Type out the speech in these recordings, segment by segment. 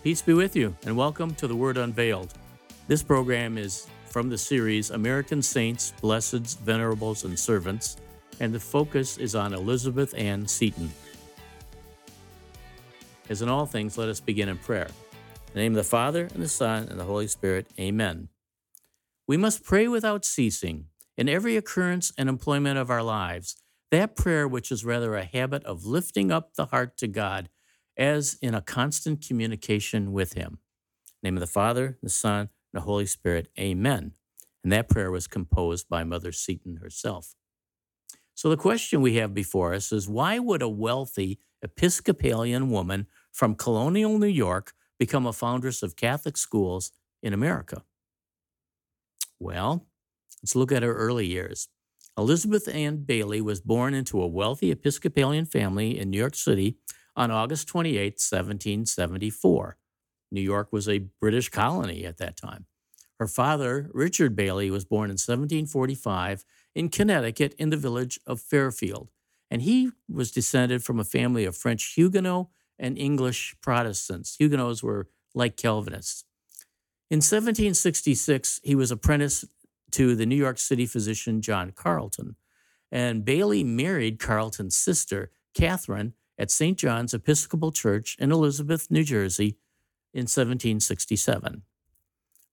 Peace be with you, and welcome to the Word Unveiled. This program is from the series American Saints, Blesseds, Venerables, and Servants, and the focus is on Elizabeth Ann Seton. As in all things, let us begin in prayer. In the name of the Father, and the Son, and the Holy Spirit, amen. We must pray without ceasing in every occurrence and employment of our lives. That prayer, which is rather a habit of lifting up the heart to God, as in a constant communication with Him. name of the Father, the Son, and the Holy Spirit, amen. And that prayer was composed by Mother Seton herself. So the question we have before us is why would a wealthy Episcopalian woman from colonial New York become a foundress of Catholic schools in America? Well, let's look at her early years. Elizabeth Ann Bayley was born into a wealthy Episcopalian family in New York City on August 28, 1774. New York was a British colony at that time. Her father, Richard Bayley, was born in 1745 in Connecticut in the village of Fairfield, and he was descended from a family of French Huguenot and English Protestants. Huguenots were like Calvinists. In 1766, he was apprenticed to the New York City physician John Carleton, and Bayley married Carleton's sister, Catherine, at St. John's Episcopal Church in Elizabeth, New Jersey in 1767.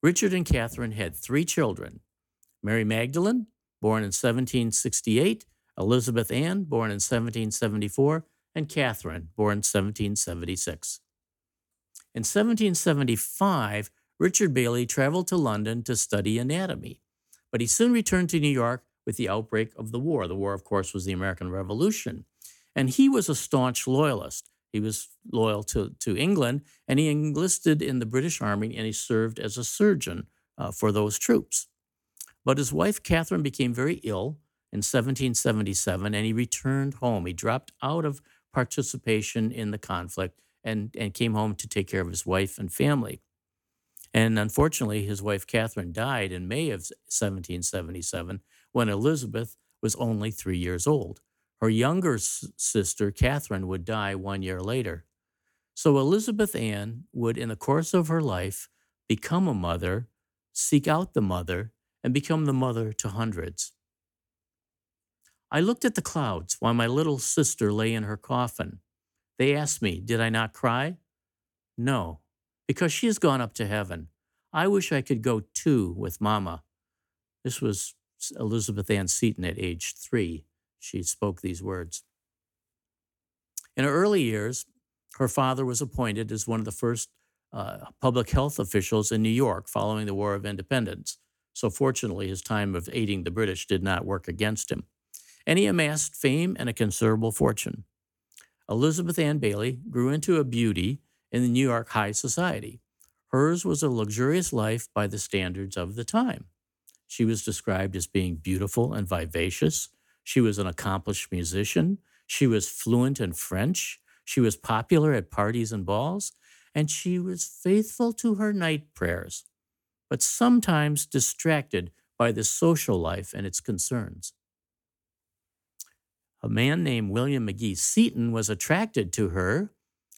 Richard and Catherine had three children Mary Magdalene, born in 1768, Elizabeth Ann, born in 1774, and Catherine, born in 1776. In 1775, Richard Bayley traveled to London to study anatomy, but he soon returned to New York with the outbreak of the war. The war, of course, was the American Revolution. And he was a staunch loyalist. He was loyal to, to England and he enlisted in the British Army and he served as a surgeon uh, for those troops. But his wife, Catherine, became very ill in 1777 and he returned home. He dropped out of participation in the conflict and, and came home to take care of his wife and family. And unfortunately, his wife, Catherine, died in May of 1777 when Elizabeth was only three years old. Her younger s- sister, Catherine, would die one year later. So Elizabeth Ann would, in the course of her life, become a mother, seek out the mother, and become the mother to hundreds. I looked at the clouds while my little sister lay in her coffin. They asked me, Did I not cry? No, because she has gone up to heaven. I wish I could go too with Mama. This was Elizabeth Ann Seton at age three she spoke these words. In her early years, her father was appointed as one of the first uh, public health officials in New York following the War of Independence. So, fortunately, his time of aiding the British did not work against him. And he amassed fame and a considerable fortune. Elizabeth Ann Bayley grew into a beauty in the New York high society. Hers was a luxurious life by the standards of the time. She was described as being beautiful and vivacious, she was an accomplished musician. She was fluent in French. She was popular at parties and balls. And she was faithful to her night prayers, but sometimes distracted by the social life and its concerns. A man named William Magee Seton was attracted to her,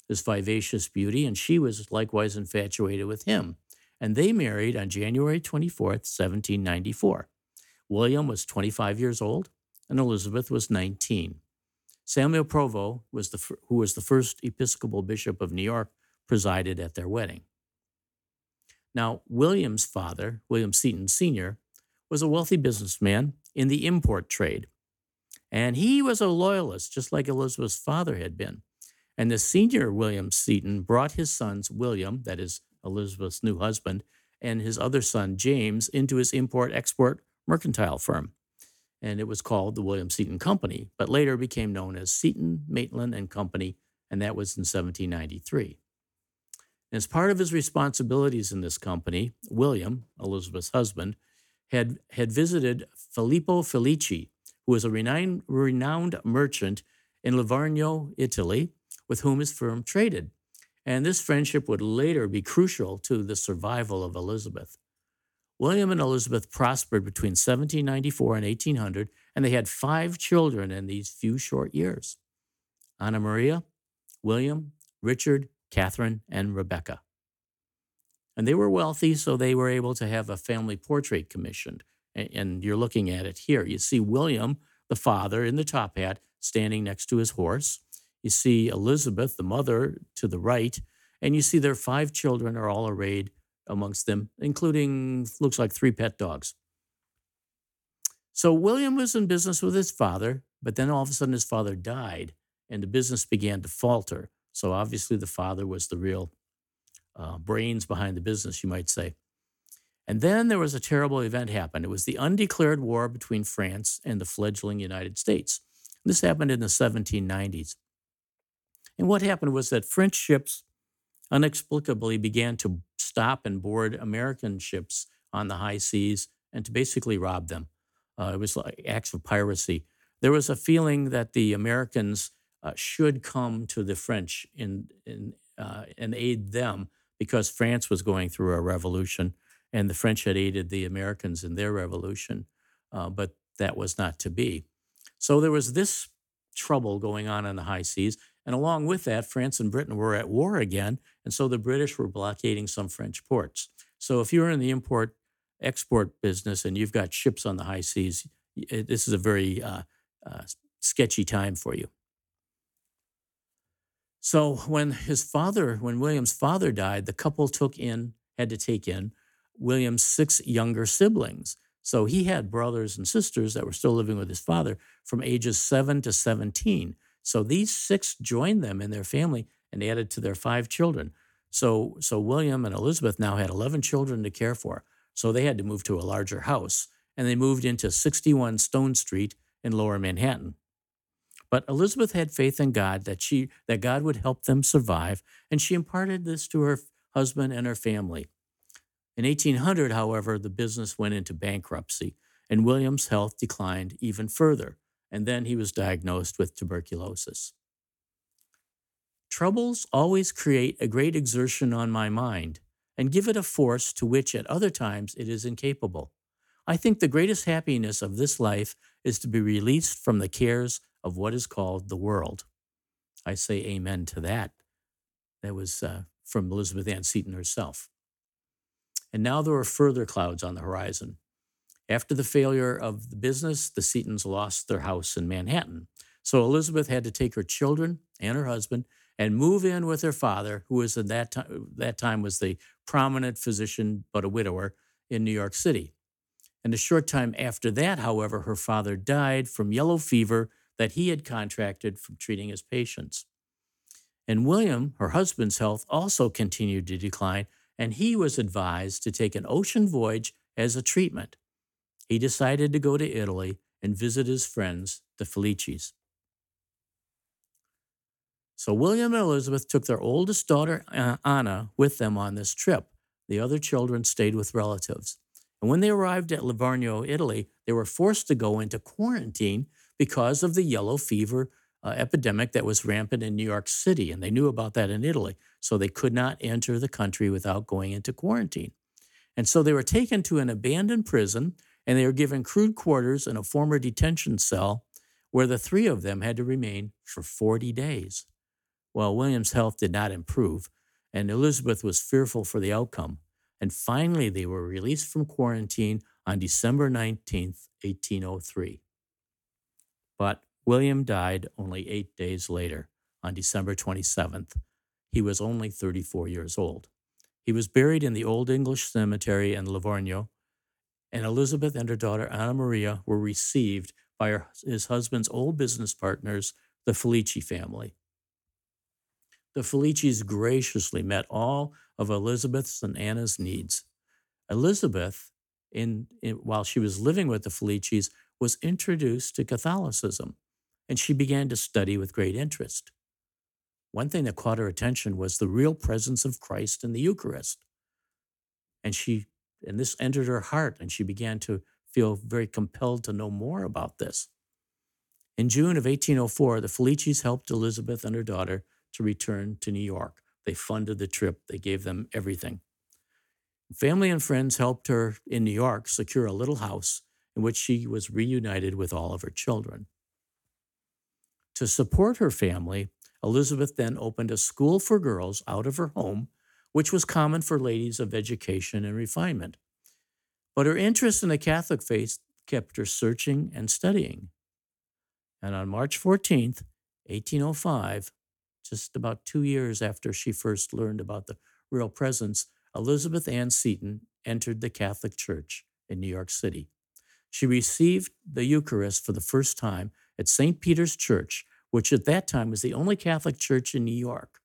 this vivacious beauty, and she was likewise infatuated with him. And they married on January 24th, 1794. William was 25 years old and Elizabeth was 19. Samuel Provoost, was the, who was the first Episcopal Bishop of New York, presided at their wedding. Now, William's father, William Seton Sr., was a wealthy businessman in the import trade. And he was a loyalist, just like Elizabeth's father had been. And the senior William Seton brought his sons, William, that is Elizabeth's new husband, and his other son, James, into his import export mercantile firm and it was called the William Seton Company, but later became known as Seton, Maitland and Company, and that was in 1793. As part of his responsibilities in this company, William, Elizabeth's husband, had, had visited Filippo Filicchi, who was a renowned, renowned merchant in Livorno, Italy, with whom his firm traded. And this friendship would later be crucial to the survival of Elizabeth. William and Elizabeth prospered between 1794 and 1800, and they had five children in these few short years Anna Maria, William, Richard, Catherine, and Rebecca. And they were wealthy, so they were able to have a family portrait commissioned. And you're looking at it here. You see William, the father, in the top hat, standing next to his horse. You see Elizabeth, the mother, to the right. And you see their five children are all arrayed amongst them, including, looks like three pet dogs. So William was in business with his father, but then all of a sudden his father died and the business began to falter. So obviously the father was the real uh, brains behind the business, you might say. And then there was a terrible event happened. It was the undeclared war between France and the fledgling United States. This happened in the 1790s. And what happened was that French ships inexplicably began to stop and board American ships on the high seas and to basically rob them. Uh, it was like acts of piracy. There was a feeling that the Americans uh, should come to the French in, in, uh, and aid them because France was going through a revolution and the French had aided the Americans in their revolution. Uh, but that was not to be. So there was this trouble going on in the high seas. And along with that, France and Britain were at war again. And so the British were blockading some French ports. So if you're in the import export business and you've got ships on the high seas, y- eh, this is a very uh, uh, sketchy time for you. So when his father, when William's father died, the couple took in, had to take in William's six younger siblings. So he had brothers and sisters that were still living with his father from ages seven to 17. So these six joined them in their family and added to their five children. So, so William and Elizabeth now had 11 children to care for. So they had to move to a larger house and they moved into 61 Stone Street in lower Manhattan. But Elizabeth had faith in God that she that God would help them survive, and she imparted this to her husband and her family. In 1800, however, the business went into bankruptcy, and William's health declined even further, and then he was diagnosed with tuberculosis. Troubles always create a great exertion on my mind and give it a force to which at other times it is incapable. I think the greatest happiness of this life is to be released from the cares of what is called the world. I say amen to that. That was uh, from Elizabeth Ann Seton herself. And now there are further clouds on the horizon. After the failure of the business, the Setons lost their house in Manhattan. So Elizabeth had to take her children and her husband and move in with her father, who was at that time that time was the prominent physician but a widower in New York City. And a short time after that, however, her father died from yellow fever that he had contracted from treating his patients. And William, her husband's health also continued to decline, and he was advised to take an ocean voyage as a treatment. He decided to go to Italy and visit his friends, the Filicchis. So William and Elizabeth took their oldest daughter, uh, Anna, with them on this trip. The other children stayed with relatives. And when they arrived at Livorno, Italy, they were forced to go into quarantine because of the yellow fever uh, epidemic that was rampant in New York City. And they knew about that in Italy. So they could not enter the country without going into quarantine. And so they were taken to an abandoned prison and they were given crude quarters in a former detention cell where the three of them had to remain for 40 days. Well, William's health did not improve, and Elizabeth was fearful for the outcome. And finally, they were released from quarantine on December 19, 1803. But William died only eight days later, on December 27th. He was only 34 years old. He was buried in the Old English Cemetery in Livorno, and Elizabeth and her daughter Anna Maria were received by her, his husband's old business partners, the Filicchi family. The Filicchis graciously met all of Elizabeth's and Anna's needs. Elizabeth, in, in, while she was living with the Filicchis, was introduced to Catholicism, and she began to study with great interest. One thing that caught her attention was the real presence of Christ in the Eucharist. And she and this entered her heart, and she began to feel very compelled to know more about this. In June of 1804, the Filicchis helped Elizabeth and her daughter to return to New York. They funded the trip, they gave them everything. Family and friends helped her in New York secure a little house in which she was reunited with all of her children. To support her family, Elizabeth then opened a school for girls out of her home which was common for ladies of education and refinement. But her interest in the Catholic faith kept her searching and studying. And on March 14th, 1805, just about two years after she first learned about the real presence, Elizabeth Ann Seton entered the Catholic Church in New York City. She received the Eucharist for the first time at St. Peter's Church, which at that time was the only Catholic church in New York.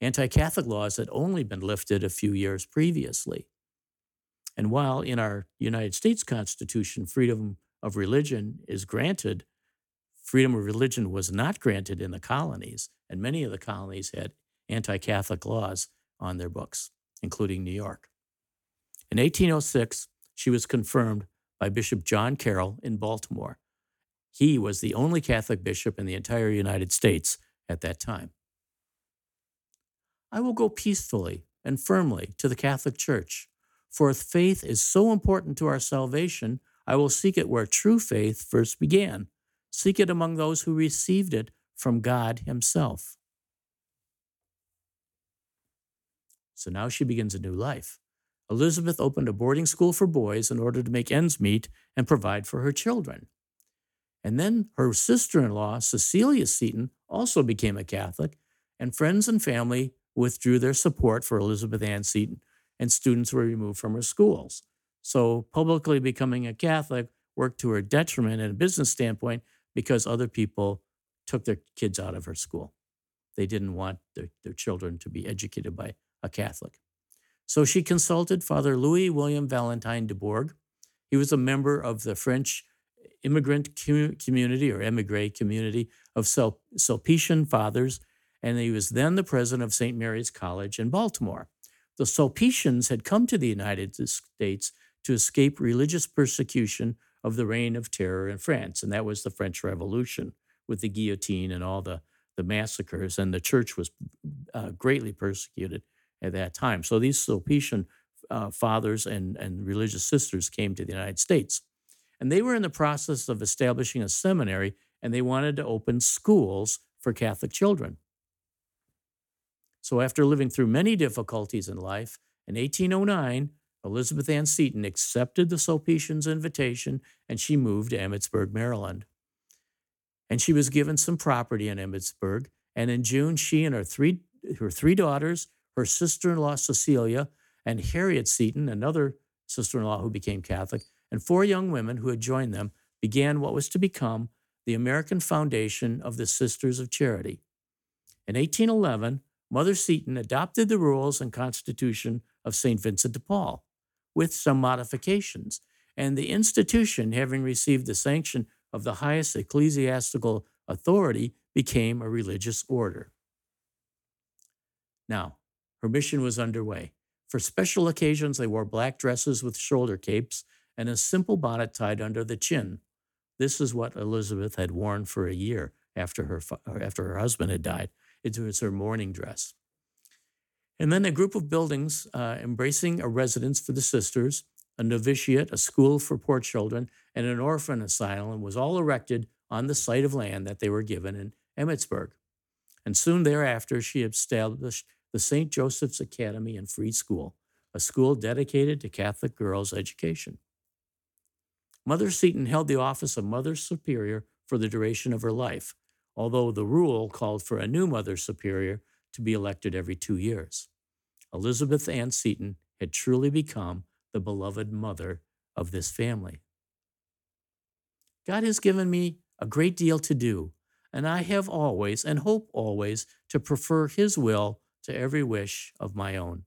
Anti Catholic laws had only been lifted a few years previously. And while in our United States Constitution, freedom of religion is granted, freedom of religion was not granted in the colonies, and many of the colonies had anti Catholic laws on their books, including New York. In 1806, she was confirmed by Bishop John Carroll in Baltimore. He was the only Catholic bishop in the entire United States at that time. I will go peacefully and firmly to the Catholic Church, for if faith is so important to our salvation, I will seek it where true faith first began. Seek it among those who received it from God Himself. So now she begins a new life. Elizabeth opened a boarding school for boys in order to make ends meet and provide for her children. And then her sister in law, Cecilia Seton, also became a Catholic, and friends and family withdrew their support for Elizabeth Ann Seton, and students were removed from her schools. So, publicly becoming a Catholic worked to her detriment in a business standpoint because other people took their kids out of her school. They didn't want their, their children to be educated by a Catholic. So she consulted Father Louis William Valentine Dubourg. He was a member of the French immigrant community or emigre community of Sulpician fathers, and he was then the president of St. Mary's College in Baltimore. The Sulpicians had come to the United States to escape religious persecution of the reign of terror in France, and that was the French Revolution with the guillotine and all the, the massacres, and the church was uh, greatly persecuted at that time. So these Sulpician uh, fathers and, and religious sisters came to the United States. And they were in the process of establishing a seminary and they wanted to open schools for Catholic children. So, after living through many difficulties in life, in 1809, Elizabeth Ann Seton accepted the Sulpicians' invitation and she moved to Emmitsburg, Maryland. And she was given some property in Emmitsburg. And in June, she and her three, her three daughters, her sister in law, Cecilia, and Harriet Seton, another sister in law who became Catholic, and four young women who had joined them began what was to become the American Foundation of the Sisters of Charity. In 1811, Mother Seton adopted the rules and constitution of St. Vincent de Paul, with some modifications, and the institution, having received the sanction of the highest ecclesiastical authority, became a religious order. Now, her mission was underway. For special occasions, they wore black dresses with shoulder capes and a simple bonnet tied under the chin. This is what Elizabeth had worn for a year after her, after her husband had died. It was her mourning dress. And then a group of buildings uh, embracing a residence for the sisters, a novitiate, a school for poor children, and an orphan asylum was all erected on the site of land that they were given in Emmitsburg. And soon thereafter, she established the St. Joseph's Academy and Free School, a school dedicated to Catholic girls' education. Mother Seton held the office of Mother Superior for the duration of her life, although the rule called for a new Mother Superior to be elected every two years. Elizabeth Ann Seton had truly become the beloved mother of this family. God has given me a great deal to do, and I have always and hope always to prefer His will to every wish of my own.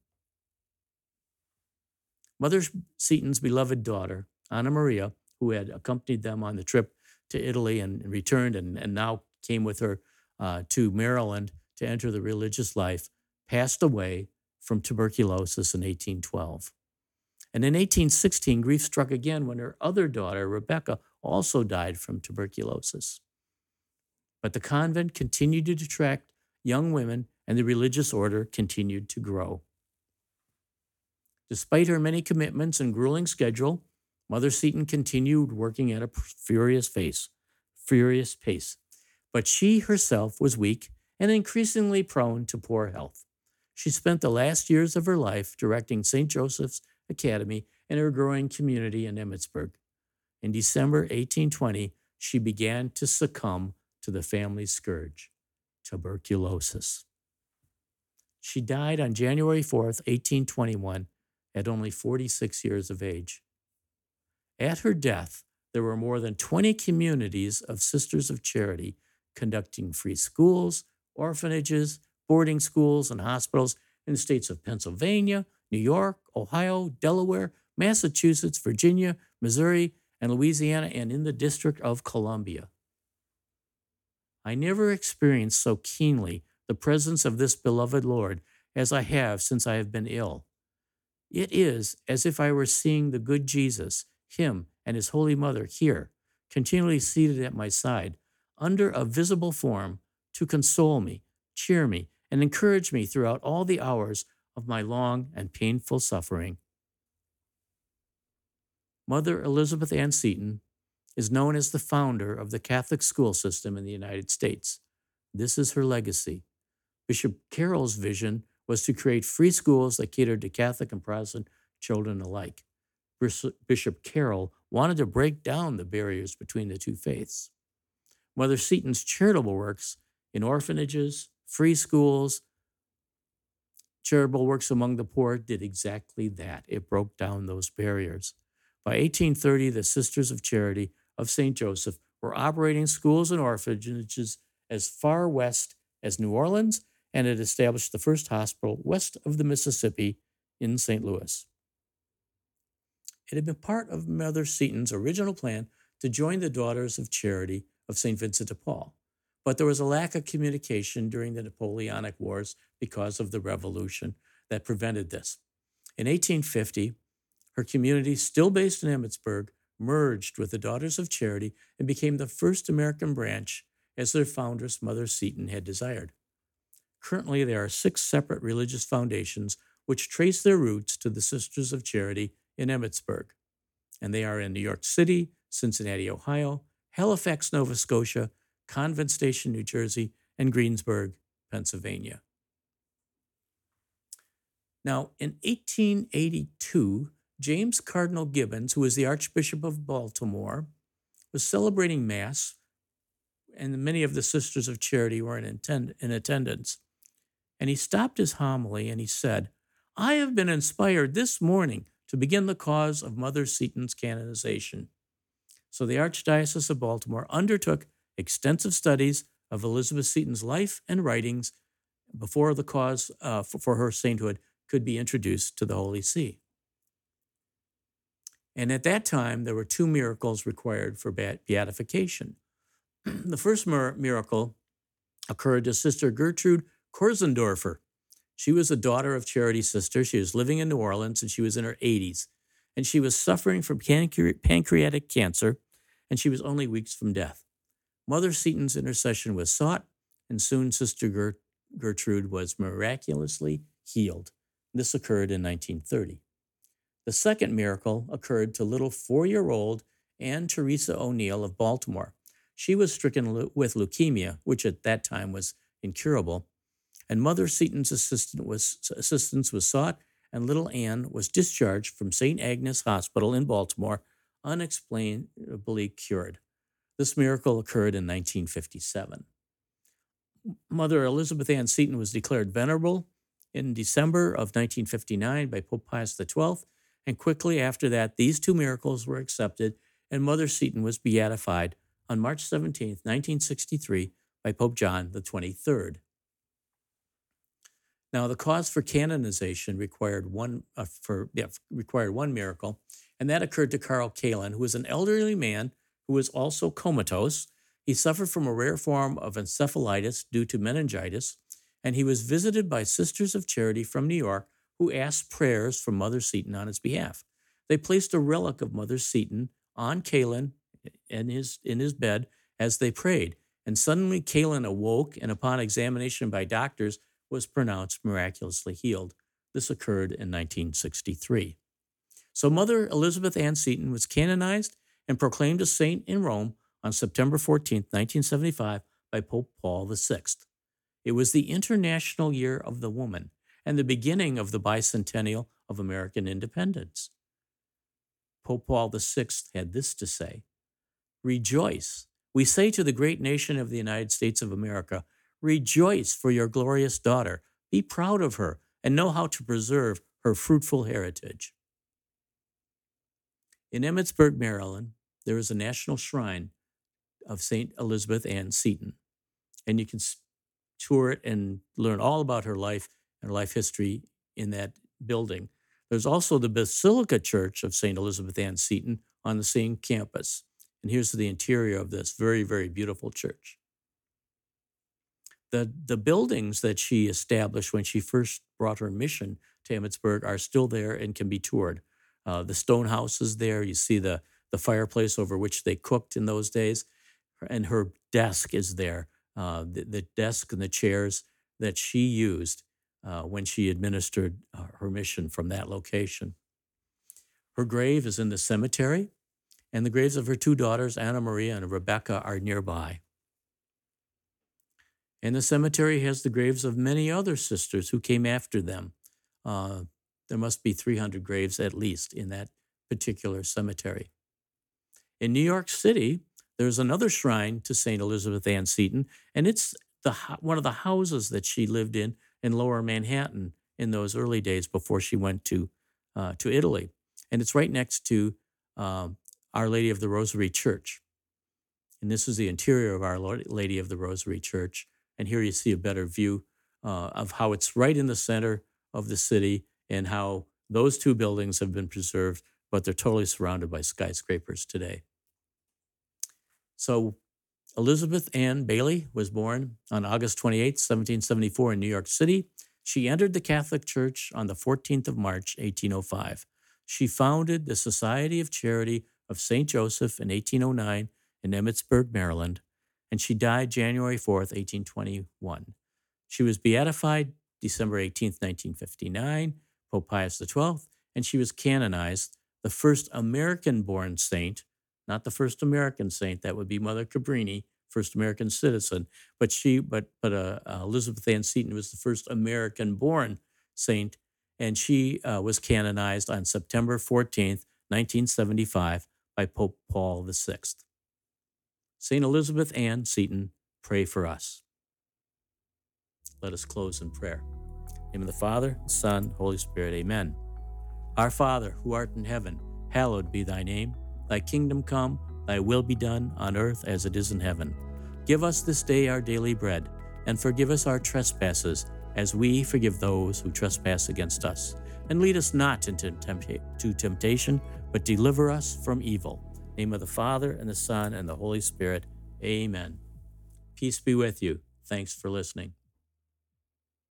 Mother Seton's beloved daughter, Anna Maria, who had accompanied them on the trip to Italy and returned and, and now came with her uh, to Maryland to enter the religious life, passed away from tuberculosis in 1812. And in 1816, grief struck again when her other daughter, Rebecca, also died from tuberculosis. But the convent continued to attract young women, and the religious order continued to grow. Despite her many commitments and grueling schedule, Mother Seton continued working at a furious pace, furious pace, but she herself was weak and increasingly prone to poor health. She spent the last years of her life directing St. Joseph's Academy in her growing community in Emmitsburg. In December 1820, she began to succumb to the family scourge, tuberculosis. She died on January 4th, 1821, at only 46 years of age. At her death, there were more than 20 communities of Sisters of Charity conducting free schools, orphanages, boarding schools, and hospitals in the states of Pennsylvania, New York, Ohio, Delaware, Massachusetts, Virginia, Missouri, and Louisiana, and in the District of Columbia. I never experienced so keenly the presence of this beloved Lord as I have since I have been ill. It is as if I were seeing the good Jesus, Him, and His Holy Mother here, continually seated at my side, under a visible form, to console me, cheer me, and encourage me throughout all the hours of my long and painful suffering. Mother Elizabeth Ann Seton is known as the founder of the Catholic school system in the United States. This is her legacy. Bishop Carroll's vision was to create free schools that catered to Catholic and Protestant children alike. Bishop Carroll wanted to break down the barriers between the two faiths. Mother Seton's charitable works in orphanages, free schools, charitable works among the poor did exactly that. It broke down those barriers. By 1830, the Sisters of Charity of St. Joseph were operating schools and orphanages as far west as New Orleans and had established the first hospital west of the Mississippi in St. Louis. It had been part of Mother Seton's original plan to join the Daughters of Charity of St. Vincent de Paul, but there was a lack of communication during the Napoleonic Wars because of the revolution that prevented this. In 1850, her community, still based in Emmitsburg, merged with the Daughters of Charity and became the first American branch as their foundress, Mother Seton, had desired. Currently, there are six separate religious foundations which trace their roots to the Sisters of Charity in Emmitsburg, and they are in New York City, Cincinnati, Ohio, Halifax, Nova Scotia, Convent Station, New Jersey, and Greensburg, Pennsylvania. Now, in 1882, James Cardinal Gibbons, who was the Archbishop of Baltimore, was celebrating Mass, and many of the Sisters of Charity were in, attend- in attendance. And he stopped his homily and he said, I have been inspired this morning to begin the cause of Mother Seton's canonization. So the Archdiocese of Baltimore undertook extensive studies of Elizabeth Seton's life and writings before the cause uh, for, for her sainthood could be introduced to the Holy See. And at that time, there were two miracles required for beatification. the first miracle occurred to Sister Gertrude Korzendorfer. She was a daughter of Charity Sister. She was living in New Orleans and she was in her 80s. And she was suffering from pancreatic cancer and she was only weeks from death. Mother Seton's intercession was sought, and soon Sister Gertrude was miraculously healed. This occurred in 1930. The second miracle occurred to little four year old Anne Teresa O'Neill of Baltimore. She was stricken with leukemia, which at that time was incurable, and Mother Seton's assistance was sought, and little Anne was discharged from St. Agnes Hospital in Baltimore, unexplainably cured. This miracle occurred in 1957. Mother Elizabeth Ann Seton was declared venerable in December of 1959 by Pope Pius XII, and quickly after that, these two miracles were accepted, and Mother Seton was beatified on March 17, 1963, by Pope John 23rd. Now, the cause for canonization required one uh, for yeah, required one miracle, and that occurred to Carl Kalin, who was an elderly man who was also comatose. He suffered from a rare form of encephalitis due to meningitis, and he was visited by Sisters of Charity from New York who asked prayers from Mother Seton on his behalf. They placed a relic of Mother Seton on Kalin in his, in his bed as they prayed, and suddenly Kalin awoke and, upon examination by doctors, was pronounced miraculously healed. This occurred in 1963. So Mother Elizabeth Ann Seton was canonized and proclaimed a saint in Rome on September 14, 1975, by Pope Paul VI. It was the International Year of the Woman, and the beginning of the bicentennial of American independence. Pope Paul VI had this to say Rejoice. We say to the great nation of the United States of America, Rejoice for your glorious daughter. Be proud of her and know how to preserve her fruitful heritage. In Emmitsburg, Maryland, there is a national shrine of St. Elizabeth Ann Seton, and you can tour it and learn all about her life and her life history in that building. There's also the Basilica Church of St. Elizabeth Ann Seton on the same campus. And here's the interior of this very, very beautiful church. The, the buildings that she established when she first brought her mission to Emmitsburg are still there and can be toured. Uh, the stone house is there. You see the, the fireplace over which they cooked in those days. And her desk is there, uh, the, the, desk and the chairs that she used uh, when she administered uh, her mission from that location. Her grave is in the cemetery, and the graves of her two daughters, Anna Maria and Rebecca, are nearby. And the cemetery has the graves of many other sisters who came after them. Uh, there must be 300 graves at least in that particular cemetery. In New York City, there's another shrine to St. Elizabeth Ann Seton, and it's the, one of the houses that she lived in in lower Manhattan in those early days before she went to, uh, to Italy. And it's right next to um, Our Lady of the Rosary Church. And this is the interior of Our Lady of the Rosary Church. And here you see a better view uh, of how it's right in the center of the city and how those two buildings have been preserved, but they're totally surrounded by skyscrapers today. So Elizabeth Ann Bayley was born on August 28, 1774, in New York City. She entered the Catholic Church on the 14th of March, 1805. She founded the Society of Charity of St. Joseph in 1809 in Emmitsburg, Maryland, and she died January 4th, 1821. She was beatified December 18th, 1959, Pope Pius XII, and she was canonized, the first American born saint not the first American saint. That would be Mother Cabrini, first American citizen. But she, but but uh, uh, Elizabeth Ann Seton was the first American-born saint, and she uh, was canonized on September 14th, 1975, by Pope Paul VI. Saint Elizabeth Ann Seton, pray for us. Let us close in prayer. Name of the Father, Son, Holy Spirit. Amen. Our Father, who art in heaven, hallowed be thy name. Thy kingdom come, thy will be done on earth as it is in heaven. Give us this day our daily bread, and forgive us our trespasses, as we forgive those who trespass against us. And lead us not into temptation, but deliver us from evil. name of the Father, and the Son, and the Holy Spirit. Amen. Peace be with you. Thanks for listening.